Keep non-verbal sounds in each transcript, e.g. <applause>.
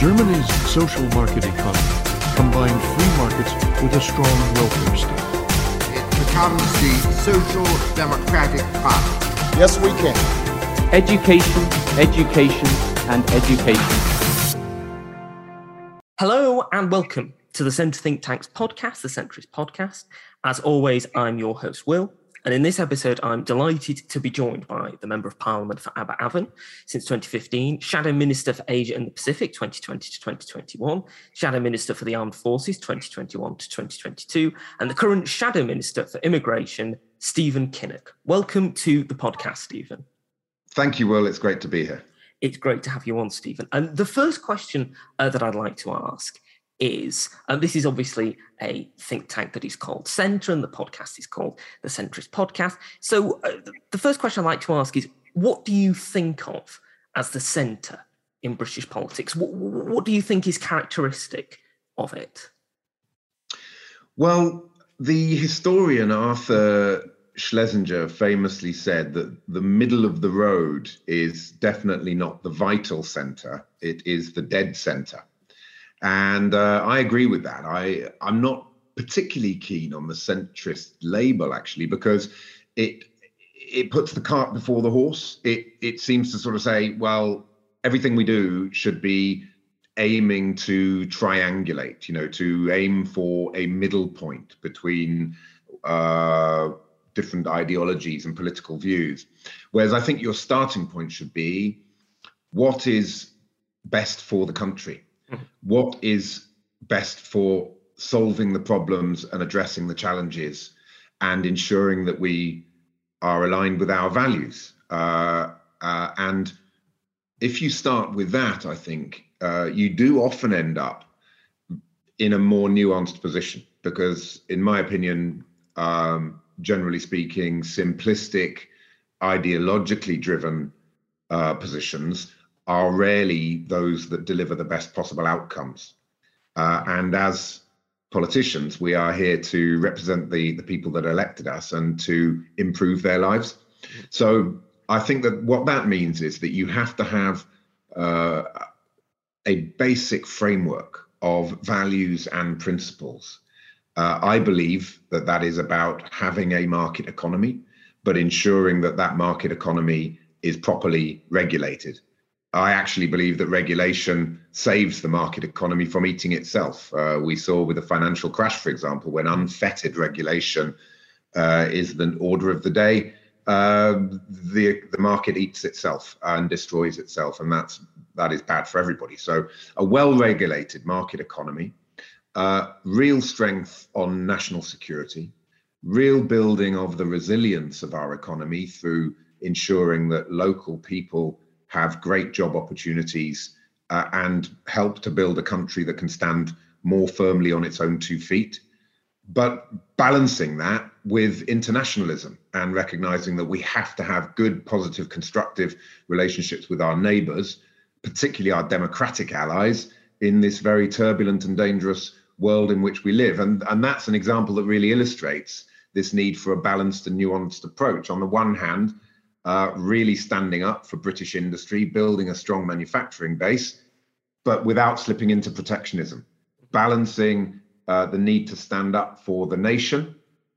Germany's social market economy combined free markets with a strong welfare state. It becomes the Social Democratic Party. Yes, we can. Education, education, and education. Hello and welcome to the Centre Think Tanks podcast, the Centrist podcast. As always, I'm your host, Will. And in this episode, I'm delighted to be joined by the Member of Parliament for Aberavon since 2015, Shadow Minister for Asia and the Pacific 2020 to 2021, Shadow Minister for the Armed Forces 2021 to 2022, and the current Shadow Minister for Immigration, Stephen Kinnock. Welcome to the podcast, Stephen. Thank you, Will. It's great to be here. It's great to have you on, Stephen. And the first question uh, that I'd like to ask is, and this is obviously a think tank that is called Centre, and the podcast is called the Centrist Podcast. So, uh, the first question I'd like to ask is, what do you think of as the centre in British politics? What, what do you think is characteristic of it? Well, the historian Arthur Schlesinger famously said that the middle of the road is definitely not the vital center, it is the dead center. And uh, I agree with that. I, I'm not particularly keen on the centrist label, actually, because it it puts the cart before the horse. It it seems to sort of say, well, everything we do should be aiming to triangulate, you know, to aim for a middle point between uh, different ideologies and political views. Whereas I think your starting point should be what is best for the country what is best for solving the problems and addressing the challenges and ensuring that we are aligned with our values. Uh, uh, and if you start with that, I think uh, you do often end up in a more nuanced position because, in my opinion, um, generally speaking, simplistic, ideologically driven uh, positions are rarely those that deliver the best possible outcomes. Uh, and as politicians, we are here to represent the, the people that elected us and to improve their lives. So I think that what that means is that you have to have uh, a basic framework of values and principles. Uh, I believe that that is about having a market economy, but ensuring that that market economy is properly regulated. I actually believe that regulation saves the market economy from eating itself. Uh, we saw with the financial crash, for example, when unfettered regulation uh, is the order of the day, uh, the the market eats itself and destroys itself, and that's that is bad for everybody. So, a well-regulated market economy, uh, real strength on national security, real building of the resilience of our economy through ensuring that local people have great job opportunities, uh, and help to build a country that can stand more firmly on its own two feet. But balancing that with internationalism and recognizing that we have to have good, positive, constructive relationships with our neighbors, particularly our democratic allies, in this very turbulent and dangerous world in which we live. And, and that's an example that really illustrates this need for a balanced and nuanced approach. On the one hand, uh, really standing up for British industry, building a strong manufacturing base, but without slipping into protectionism, balancing uh, the need to stand up for the nation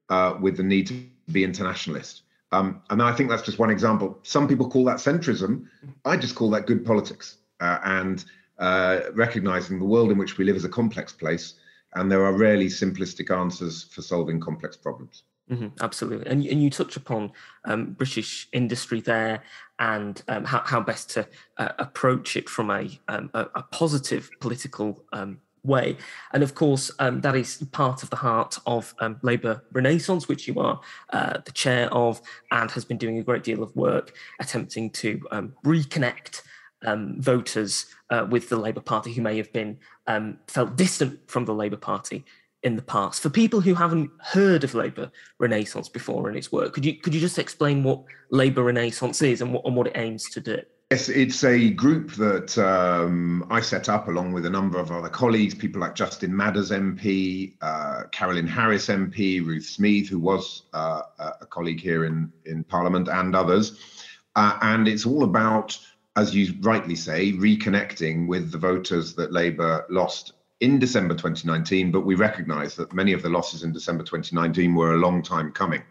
uh, with the need to be internationalist. Um, and I think that's just one example. Some people call that centrism. I just call that good politics uh, and uh, recognizing the world in which we live is a complex place, and there are rarely simplistic answers for solving complex problems. Mm-hmm, absolutely, and and you touch upon um, British industry there and um, how how best to uh, approach it from a um, a, a, positive political um, way, and of course um, that is part of the heart of um, Labour Renaissance, which you are uh, the chair of, and has been doing a great deal of work attempting to reconnect. voters uh, with the Labour Party who may have been felt distant from the Labour Party in the past. For people who haven't heard of Labour Renaissance before in its work, could you could you just explain what Labour Renaissance is and what, and what it aims to do? Yes, it's a group that um, I set up along with a number of other colleagues, people like Justin Madders MP, uh, Carolyn Harris MP, Ruth Smeeth, who was uh, a colleague here in, in Parliament, and others. Uh, and it's all about as you rightly say, reconnecting with the voters that Labour lost in December 2019, but we recognise that many of the losses in December 2019 were a long time coming.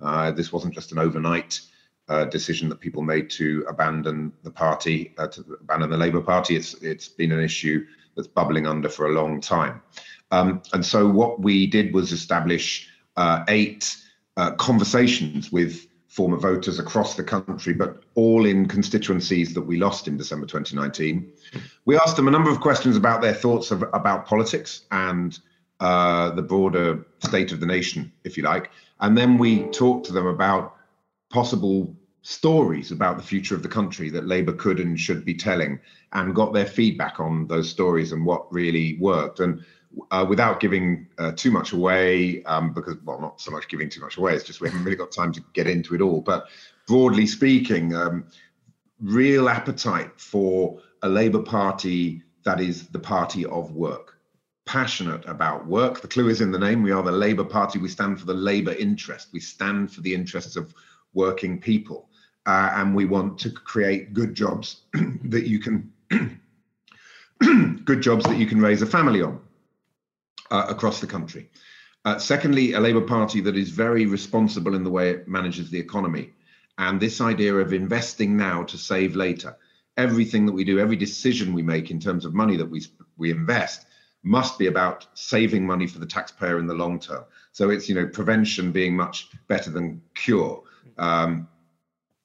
Uh, this wasn't just an overnight uh, decision that people made to abandon the party, uh, to abandon the Labour Party. It's it's been an issue that's bubbling under for a long time. Um, and so what we did was establish uh, eight uh, conversations with former voters across the country, but all in constituencies that we lost in December 2019. We asked them a number of questions about their thoughts of, about politics and uh, the broader state of the nation, if you like. And then we talked to them about possible stories about the future of the country that Labour could and should be telling and got their feedback on those stories and what really worked. And uh, without giving uh, too much away, um, because, well, not so much giving too much away, it's just we haven't really got time to get into it all. But broadly speaking, um, real appetite for a Labour Party that is the party of work, passionate about work. The clue is in the name. We are the Labour Party. We stand for the Labour interest. We stand for the interests of working people. Uh, and we want to create good jobs <clears throat> that you can <clears throat> good jobs that you can raise a family on uh, across the country. Uh, secondly, a Labour Party that is very responsible in the way it manages the economy. And this idea of investing now to save later. Everything that we do, every decision we make in terms of money that we, we invest must be about saving money for the taxpayer in the long term. So it's, you know, prevention being much better than cure. Um,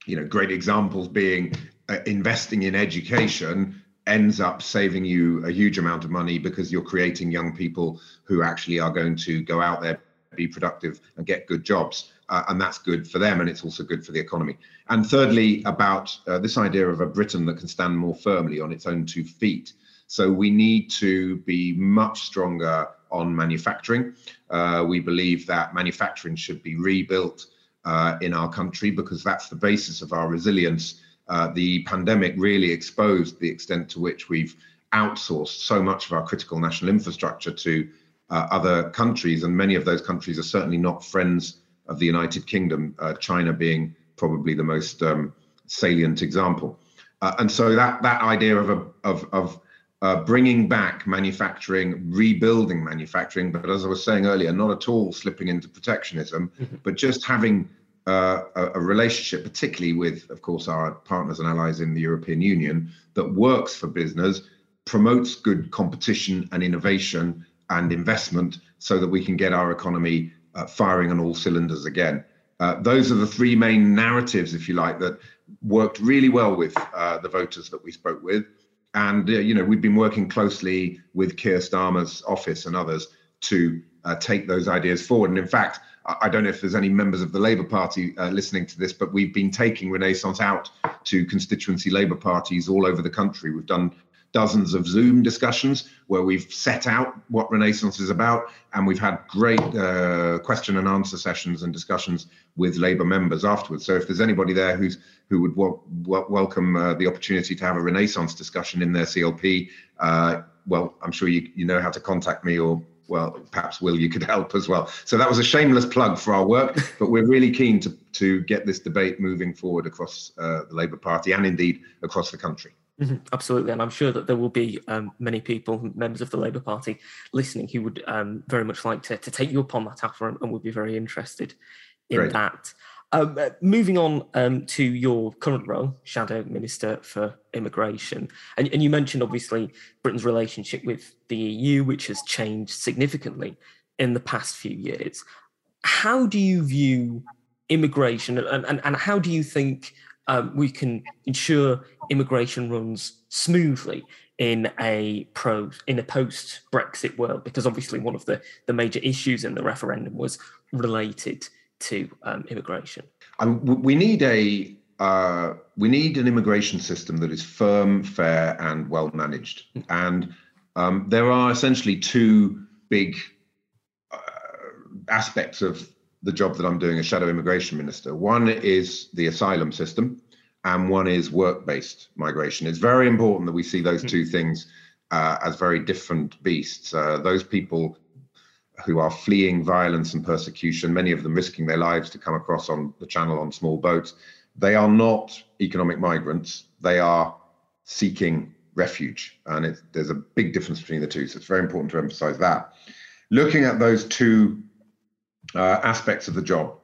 you know, great examples being uh, investing in education ends up saving you a huge amount of money because you're creating young people who actually are going to go out there be productive and get good jobs. Uh, and that's good for them and it's also good for the economy. And thirdly about uh, this idea of a britain that can stand more firmly on its own two feet. So we need to be much stronger on manufacturing. Uh, we believe that manufacturing should be rebuilt uh, in our country because that's the basis of our resilience uh, the pandemic really exposed the extent to which we've outsourced so much of our critical national infrastructure to uh, other countries, and many of those countries are certainly not friends of the United Kingdom, uh, China being probably the most um, salient example. Uh, and so that that idea of a, of, of uh, bringing back manufacturing, rebuilding manufacturing, but as I was saying earlier, not at all slipping into protectionism, mm-hmm. but just having uh, a, relationship, particularly with, of course, our partners and allies in the European Union, that works for business, promotes good competition and innovation and investment so that we can get our economy uh, firing on all cylinders again. Uh, those are the three main narratives, if you like, that worked really well with uh, the voters that we spoke with. And, uh, you know, we've been working closely with Keir Starmer's office and others to uh, take those ideas forward. And in fact, I don't know if there's any members of the Labour Party uh, listening to this, but we've been taking Renaissance out to constituency Labour parties all over the country. We've done dozens of Zoom discussions where we've set out what Renaissance is about, and we've had great uh, question and answer sessions and discussions with Labour members afterwards. So if there's anybody there who's who would welcome uh, the opportunity to have a Renaissance discussion in their CLP, uh, well, I'm sure you you know how to contact me or well, perhaps Will, you could <laughs> help as well. So that was a shameless plug for our work, <laughs> but we're really keen to to get this debate moving forward across uh, the Labour Party and indeed across the country. Mm-hmm, absolutely, and I'm sure that there will be um, many people, members of the Labour Party, listening who would um, very much like to, to take you up on that offer and, and would be very interested in Great. that. Um, uh, moving on um, to your current role, Shadow Minister for Immigration, and, and, you mentioned obviously Britain's relationship with the EU, which has changed significantly in the past few years. How do you view immigration, and, and, and how do you think um, we can ensure immigration runs smoothly in a pro in a post Brexit world? Because obviously one of the the major issues in the referendum was related to um, immigration? Um, we need a uh, we need an immigration system that is firm, fair, and well managed. And um, there are essentially two big uh, aspects of the job that I'm doing as shadow immigration minister. One is the asylum system, and one is work based migration. It's very important that we see those hmm. two things uh, as very different beasts. Uh, those people who are fleeing violence and persecution, many of them risking their lives to come across on the channel on small boats. They are not economic migrants. They are seeking refuge. And there's a big difference between the two. So it's very important to emphasize that. Looking at those two uh, aspects of the job,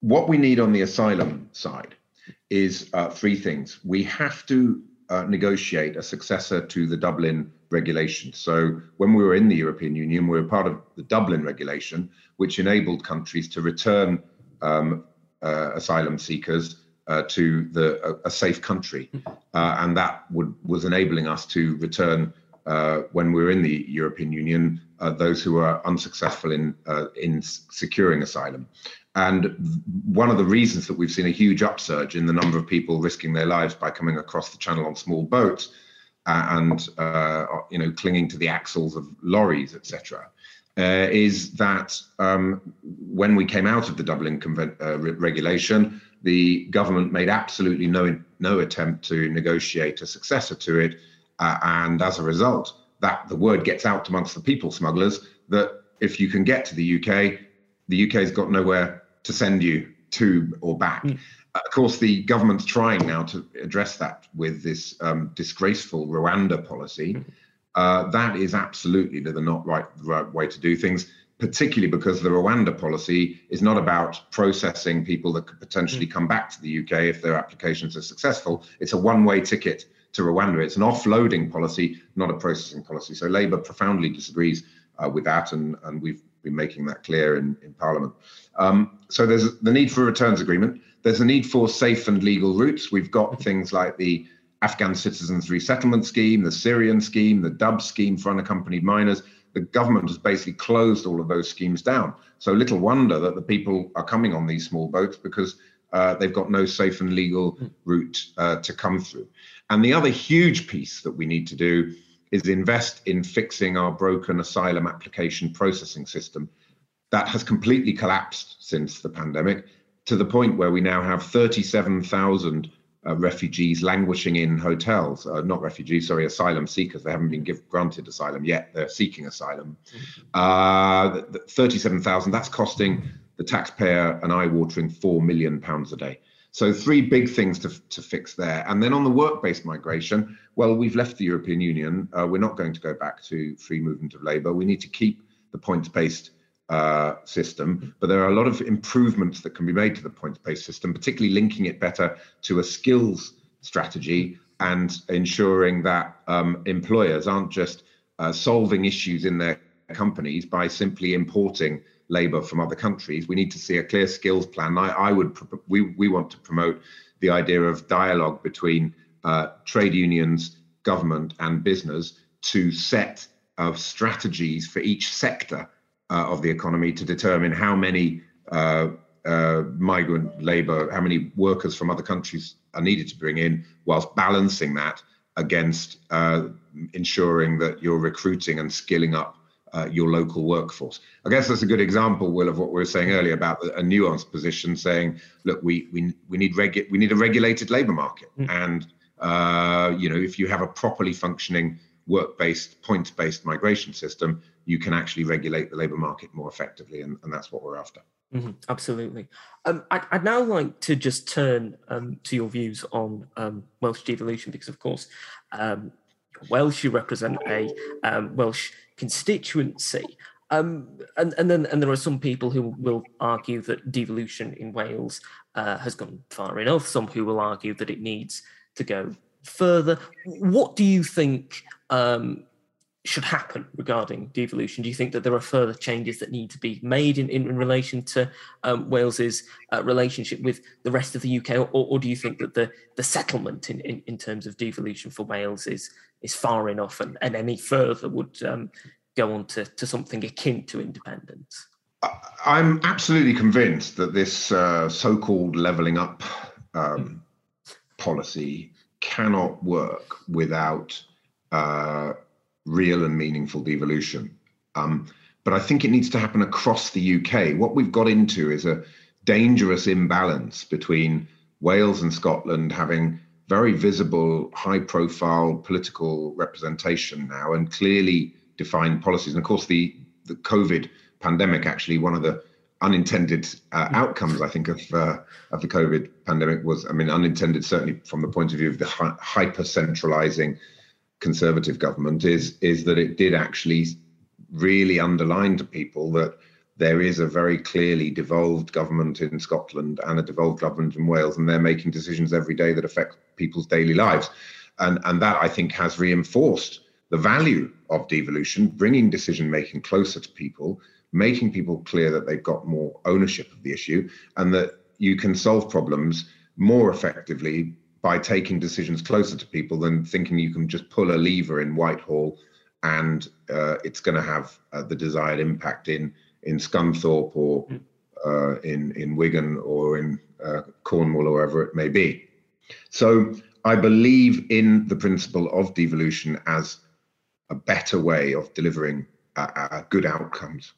what we need on the asylum side is uh, three things. We have to uh, negotiate a successor to the Dublin regulation. So when we were in the European Union, we were part of the Dublin regulation, which enabled countries to return um, uh, asylum seekers uh, to the a, a safe country, <laughs> uh, and that would was enabling us to return uh, when we were in the European Union uh, those who were unsuccessful in in securing asylum. And one of the reasons that we've seen a huge upsurge in the number of people risking their lives by coming across the channel on small boats and you know clinging to the axles of lorries, etc., uh, is that um, when we came out of the Dublin uh, re- regulation, the government made absolutely no no attempt to negotiate a successor to it, uh, and as a result, that the word gets out amongst the people smugglers that if you can get to the UK, the UK's got nowhere to send you to or back. Mm. Of course, the government's trying now to address that with this um, disgraceful Rwanda policy. Mm. Uh, that is absolutely the not right, right way to do things particularly because the Rwanda policy is not about processing people that could potentially mm. come back to the UK if their applications are successful. It's a one way ticket to Rwanda. It's an offloading policy, not a processing policy. So Labour profoundly disagrees uh, with that, and, and we've been making that clear in, in Parliament. Um, so there's the need for a returns agreement. There's a need for safe and legal routes. We've got things like the Afghan Citizens Resettlement Scheme, the Syrian Scheme, the Dubs scheme for unaccompanied minors the government has basically closed all of those schemes down. So little wonder that the people are coming on these small boats because uh, they've got no safe and legal hmm. route uh, to come through. And the other huge piece that we need to do is invest in fixing our broken asylum application processing system that has completely collapsed since the pandemic to the point where we now have 37,000 uh, refugees languishing in hotels, uh, not refugees, sorry, asylum seekers. They haven't been give, granted asylum yet. They're seeking asylum. Mm-hmm. Uh, 37,000, that's costing the taxpayer an eye watering £4 million a day. So, three big things to, to fix there. And then on the work based migration, well, we've left the European Union. Uh, we're not going to go back to free movement of labour. We need to keep the points based uh, system, but there are a lot of improvements that can be made to the points-based system, particularly linking it better to a skills strategy and ensuring that um, employers aren't just uh, solving issues in their companies by simply importing labor from other countries. We need to see a clear skills plan. I, I would we we want to promote the idea of dialogue between uh, trade unions, government, and business to set of strategies for each sector uh, of the economy to determine how many uh, uh, migrant labor, how many workers from other countries are needed to bring in, whilst balancing that against uh, ensuring that you're recruiting and skilling up uh, your local workforce. I guess that's a good example, Will, of what we were saying earlier about a nuanced position, saying, look, we we we need regu- we need a regulated labour market, mm. and uh, you know, if you have a properly functioning work-based, points-based migration system, you can actually regulate the labour market more effectively, and, and that's what we're after. Mm-hmm, absolutely. Um, I'd, I'd, now like to just turn um, to your views on um, Welsh devolution, because of course, um, Welsh you represent a um, Welsh constituency. Um, and, and then and there are some people who will argue that devolution in Wales uh, has gone far enough. Some who will argue that it needs to go further. What do you think um, should happen regarding devolution? Do you think that there are further changes that need to be made in, in, in relation to um, Wales's uh, relationship with the rest of the UK, or, or, do you think that the, the settlement in, in, in, terms of devolution for Wales is is far enough, and, and any further would um, go on to, to something akin to independence? I'm absolutely convinced that this uh, so-called levelling up um, policy cannot work without uh, real and meaningful devolution. Um, but I think it needs to happen across the UK. What we've got into is a dangerous imbalance between Wales and Scotland having very visible, high profile political representation now and clearly defined policies. And of course, the, the COVID pandemic actually, one of the unintended uh, outcomes, I think, of uh, of the COVID pandemic was, I mean, unintended certainly from the point of view of the hy- hyper centralizing conservative government is is that it did actually really underline to people that there is a very clearly devolved government in Scotland and a devolved government in Wales, and they're making decisions every day that affect people's daily lives. And, and that I think has reinforced the value of devolution, bringing decision making closer to people, making people clear that they've got more ownership of the issue, and that you can solve problems more effectively by taking decisions closer to people than thinking you can just pull a lever in Whitehall and uh, it's going to have uh, the desired impact in in Scunthorpe or uh, in in Wigan or in uh, Cornwall or wherever it may be. So I believe in the principle of devolution as a better way of delivering good outcomes.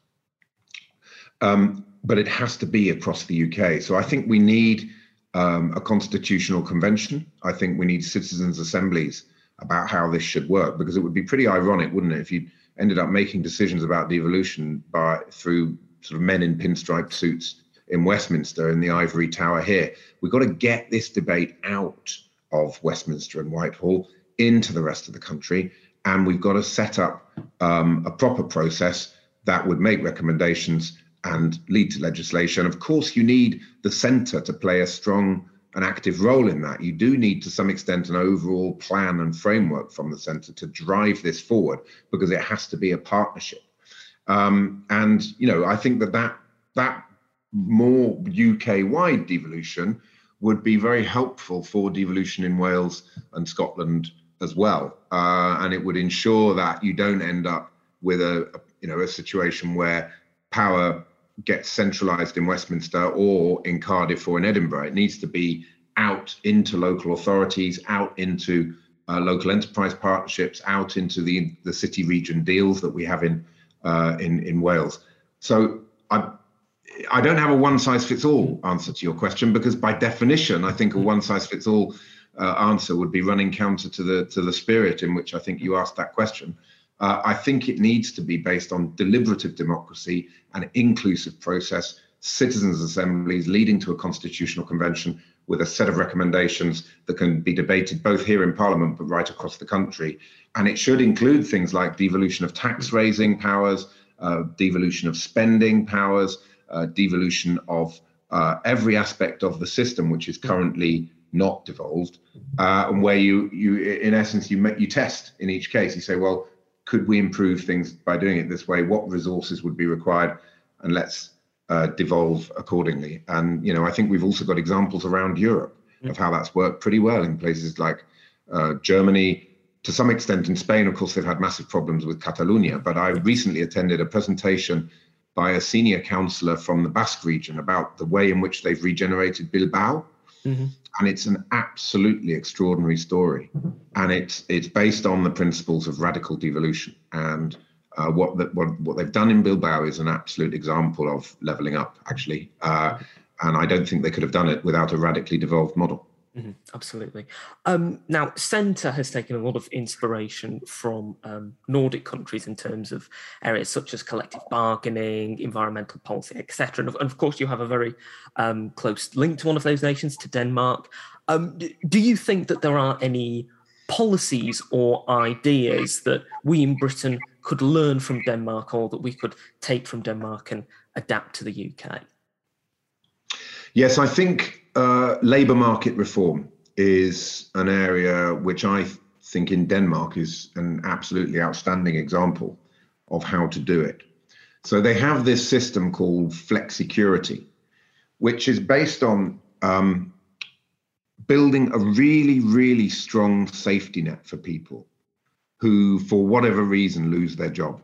Um, but it has to be across the UK. So I think we need um, a constitutional convention. I think we need citizens' assemblies about how this should work because it would be pretty ironic, wouldn't it, if you ended up making decisions about devolution by through sort of men in pinstripe suits in Westminster in the ivory tower here. We've got to get this debate out of Westminster and Whitehall into the rest of the country. And we've got to set up um, a proper process that would make recommendations and lead to legislation. Of course, you need the centre to play a strong and active role in that. You do need, to some extent, an overall plan and framework from the centre to drive this forward because it has to be a partnership. Um, and you know, I think that that that more UK-wide devolution would be very helpful for devolution in Wales and Scotland as well, uh, and it would ensure that you don't end up with a, a you know a situation where power gets centralised in Westminster or in Cardiff or in Edinburgh. It needs to be out into local authorities, out into uh, local enterprise partnerships, out into the the city region deals that we have in uh, in in Wales. So I I don't have a one size fits all answer to your question because by definition, I think a one size fits all uh, answer would be running counter to the to the spirit in which I think you asked that question. Uh, I think it needs to be based on deliberative democracy and inclusive process, citizens' assemblies leading to a constitutional convention with a set of recommendations that can be debated both here in Parliament but right across the country. And it should include things like devolution of tax raising powers, uh, devolution of spending powers, uh, devolution of uh, every aspect of the system which is currently not devolved, uh, and where you you in essence you you test in each case. You say, well, could we improve things by doing it this way? What resources would be required? And let's uh, devolve accordingly. And you know, I think we've also got examples around Europe mm. of how that's worked pretty well in places like uh, Germany. To some extent, in Spain, of course, they've had massive problems with Catalonia. But I recently attended a presentation by a senior councillor from the Basque region about the way in which they've regenerated Bilbao. Mm-hmm. And it's an absolutely extraordinary story. Mm-hmm. And it's it's based on the principles of radical devolution. And uh, what, the, what what they've done in Bilbao is an absolute example of leveling up, actually. Uh, and I don't think they could have done it without a radically devolved model. Mm-hmm, absolutely. Um, now, Centre has taken a lot of inspiration from um, Nordic countries in terms of areas such as collective bargaining, environmental policy, etc. And, and, of course, you have a very um, close link to one of those nations, to Denmark. Um, do you think that there are any policies or ideas that we in Britain could learn from Denmark or that we could take from Denmark and adapt to the UK? Yes, I think uh, labour market reform is an area which I think in Denmark is an absolutely outstanding example of how to do it. So they have this system called flexicurity, which is based on um, building a really, really strong safety net for people who, for whatever reason, lose their job.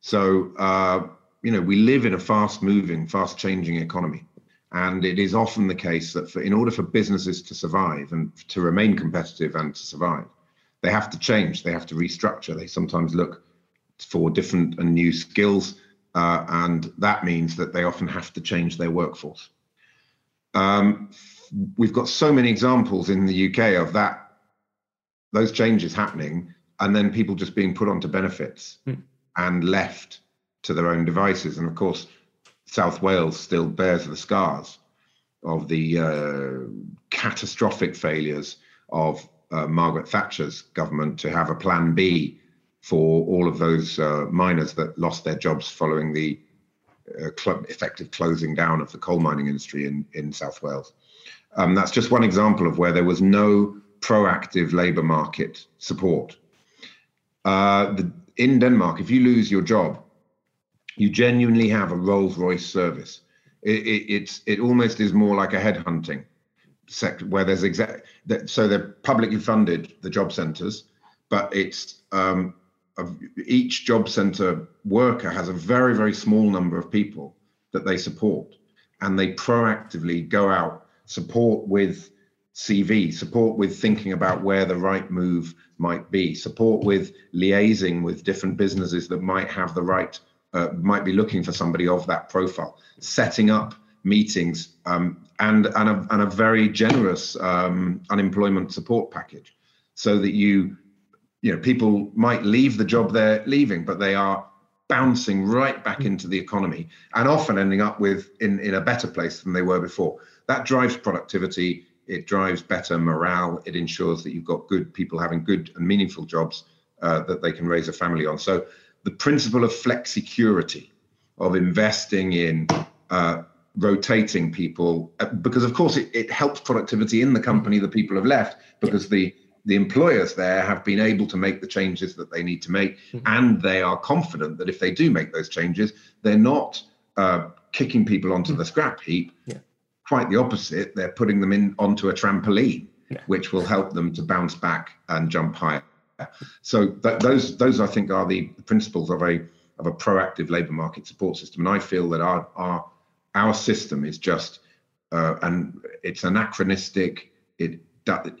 So, uh, you know, we live in a fast moving, fast changing economy. And it is often the case that for, in order for businesses to survive and to remain competitive and to survive, they have to change, they have to restructure. They sometimes look for different and new skills. Uh, and that means that they often have to change their workforce. Um, we've got so many examples in the UK of that, those changes happening and then people just being put onto benefits mm. and left to their own devices. And of course, South Wales still bears the scars of the uh, catastrophic failures of uh, Margaret Thatcher's government to have a plan B for all of those uh, miners that lost their jobs following the uh, cl- effective closing down of the coal mining industry in, in South Wales. Um, that's just one example of where there was no proactive labour market support. Uh, the, in Denmark, if you lose your job, you genuinely have a Rolls Royce service. It, it, it's it almost is more like a headhunting sector where there's exact that so they're publicly funded the job centres, but it's um, each job centre worker has a very very small number of people that they support, and they proactively go out support with CV, support with thinking about where the right move might be, support with liaising with different businesses that might have the right, uh, might be looking for somebody of that profile, setting up meetings um, and, and, a, and a very generous um, unemployment support package so that you, you know, people might leave the job they're leaving, but they are bouncing right back into the economy and often ending up with in, in a better place than they were before. That drives productivity it drives better morale. It ensures that you've got good people having good and meaningful jobs uh, that they can raise a family on. So the principle of flexicurity, of investing in uh, rotating people, uh, because of course it, it, helps productivity in the company the people have left, because the the employers there have been able to make the changes that they need to make, mm-hmm. and they are confident that if they do make those changes, they're not uh, kicking people onto mm-hmm. the scrap heap. Yeah quite the opposite. They're putting them in onto a trampoline, yeah. which will help them to bounce back and jump higher. So th- those those I think are the principles of a of a proactive labour market support system. And I feel that our our our system is just uh, and it's anachronistic. It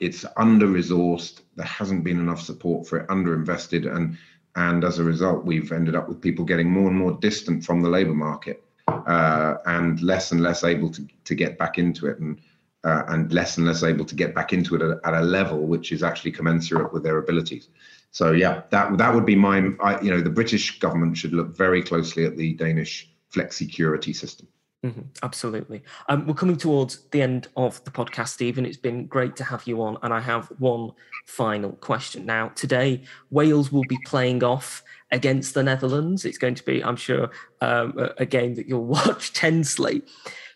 it's under resourced. There hasn't been enough support for it. Underinvested, and and as a result, we've ended up with people getting more and more distant from the labour market uh, and less and less able to, to get back into it and uh, and less and less able to get back into it at, at, a level which is actually commensurate with their abilities. So yeah, that that would be my I, you know the British government should look very closely at the Danish flexicurity system. Mm-hmm, absolutely. Um, we're coming towards the end of the podcast, Stephen. It's been great to have you on, and I have one final question. Now, today, Wales will be playing off against the Netherlands. It's going to be, I'm sure, um, a, a, game that you'll <laughs> watch tensely.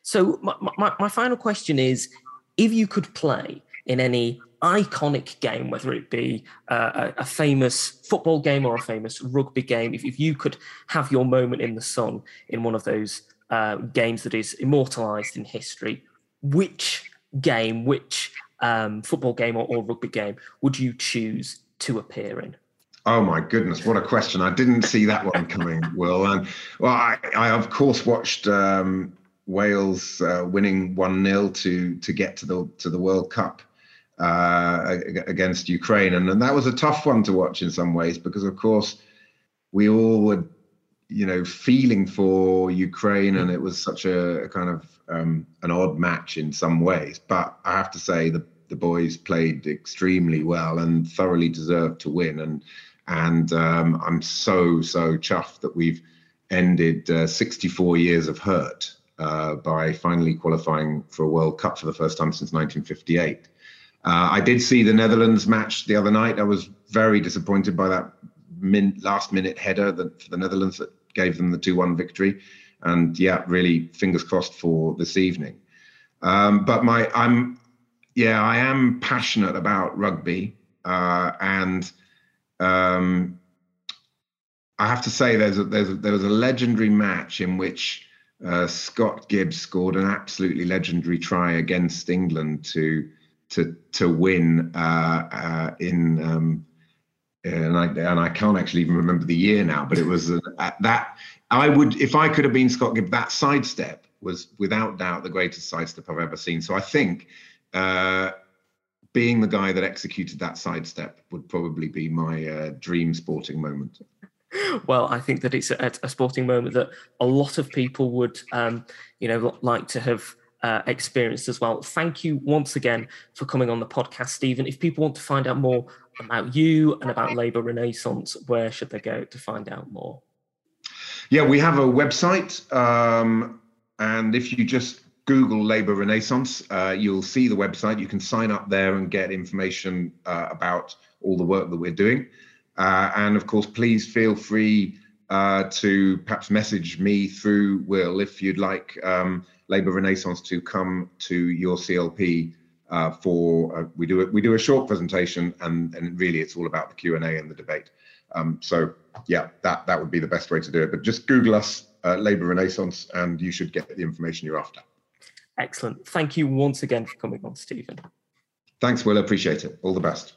So, my, my, my final question is if you could play in any iconic game, whether it be uh, a, famous football game or a famous rugby game, if, if you could have your moment in the sun in one of those uh, games that is immortalized in history, which game, which um, football game or, or rugby game would you choose to appear in? Oh my goodness, what a question! I didn't see that one coming, Will. And well, I, I of course watched um, Wales uh, winning one 0 to to get to the to the World Cup uh, against Ukraine, and, and that was a tough one to watch in some ways because, of course, we all were, you know, feeling for Ukraine, and it was such a, a kind of um, an odd match in some ways. But I have to say the the boys played extremely well and thoroughly deserved to win. And and um, I'm so, so chuffed that we've ended uh, 64 years of hurt uh, by finally qualifying for a World Cup for the first time since 1958. Uh, I did see the Netherlands match the other night. I was very disappointed by that min- last minute header that, for the Netherlands that gave them the 2 1 victory. And yeah, really fingers crossed for this evening. Um, but my, I'm, yeah, I am passionate about rugby. Uh, and um, I have to say, there's a, there's a, there was a legendary match in which uh, Scott Gibbs scored an absolutely legendary try against England to to to win uh, uh, in. Um, and I and I can't actually even remember the year now, but it was uh, that I would if I could have been Scott Gibbs, that sidestep was without doubt the greatest sidestep I've ever seen. So I think uh, being the guy that executed that sidestep would probably be my uh, dream sporting moment. Well, I think that it's a, a, sporting moment that a lot of people would, um, you know, like to have uh, experienced as well. Thank you once again for coming on the podcast, Stephen. If people want to find out more about you and about Labour Renaissance, where should they go to find out more? Yeah, we have a website. Um, And if you just Google Labour Renaissance, uh, you'll see the website. You can sign up there and get information uh, about all the work that we're doing. Uh, and of course, please feel free uh, to perhaps message me through Will if you'd like um, Labour Renaissance to come to your CLP uh, for uh, we do a, we do a short presentation and and really it's all about the Q and A and the debate. Um, so yeah, that that would be the best way to do it. But just Google us uh, Labour Renaissance and you should get the information you're after. Excellent. Thank you once again for coming on, Stephen. Thanks, Will. Appreciate it. All the best.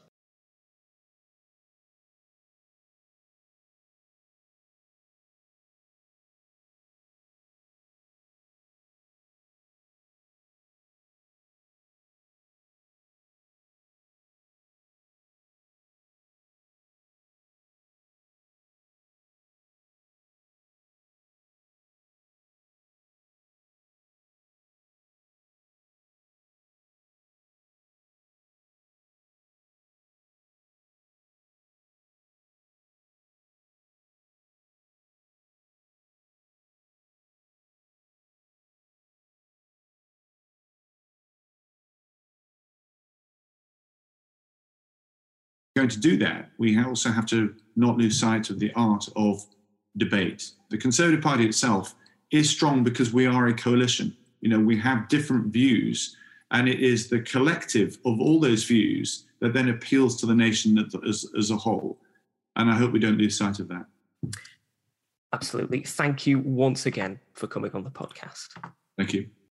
Going to do that, we also have to not lose sight of the art of debate. The Conservative Party itself is strong because we are a coalition. You know, we have different views, and it is the collective of all those views that then appeals to the nation as, as a whole. And I hope we don't lose sight of that. Absolutely. Thank you once again for coming on the podcast. Thank you.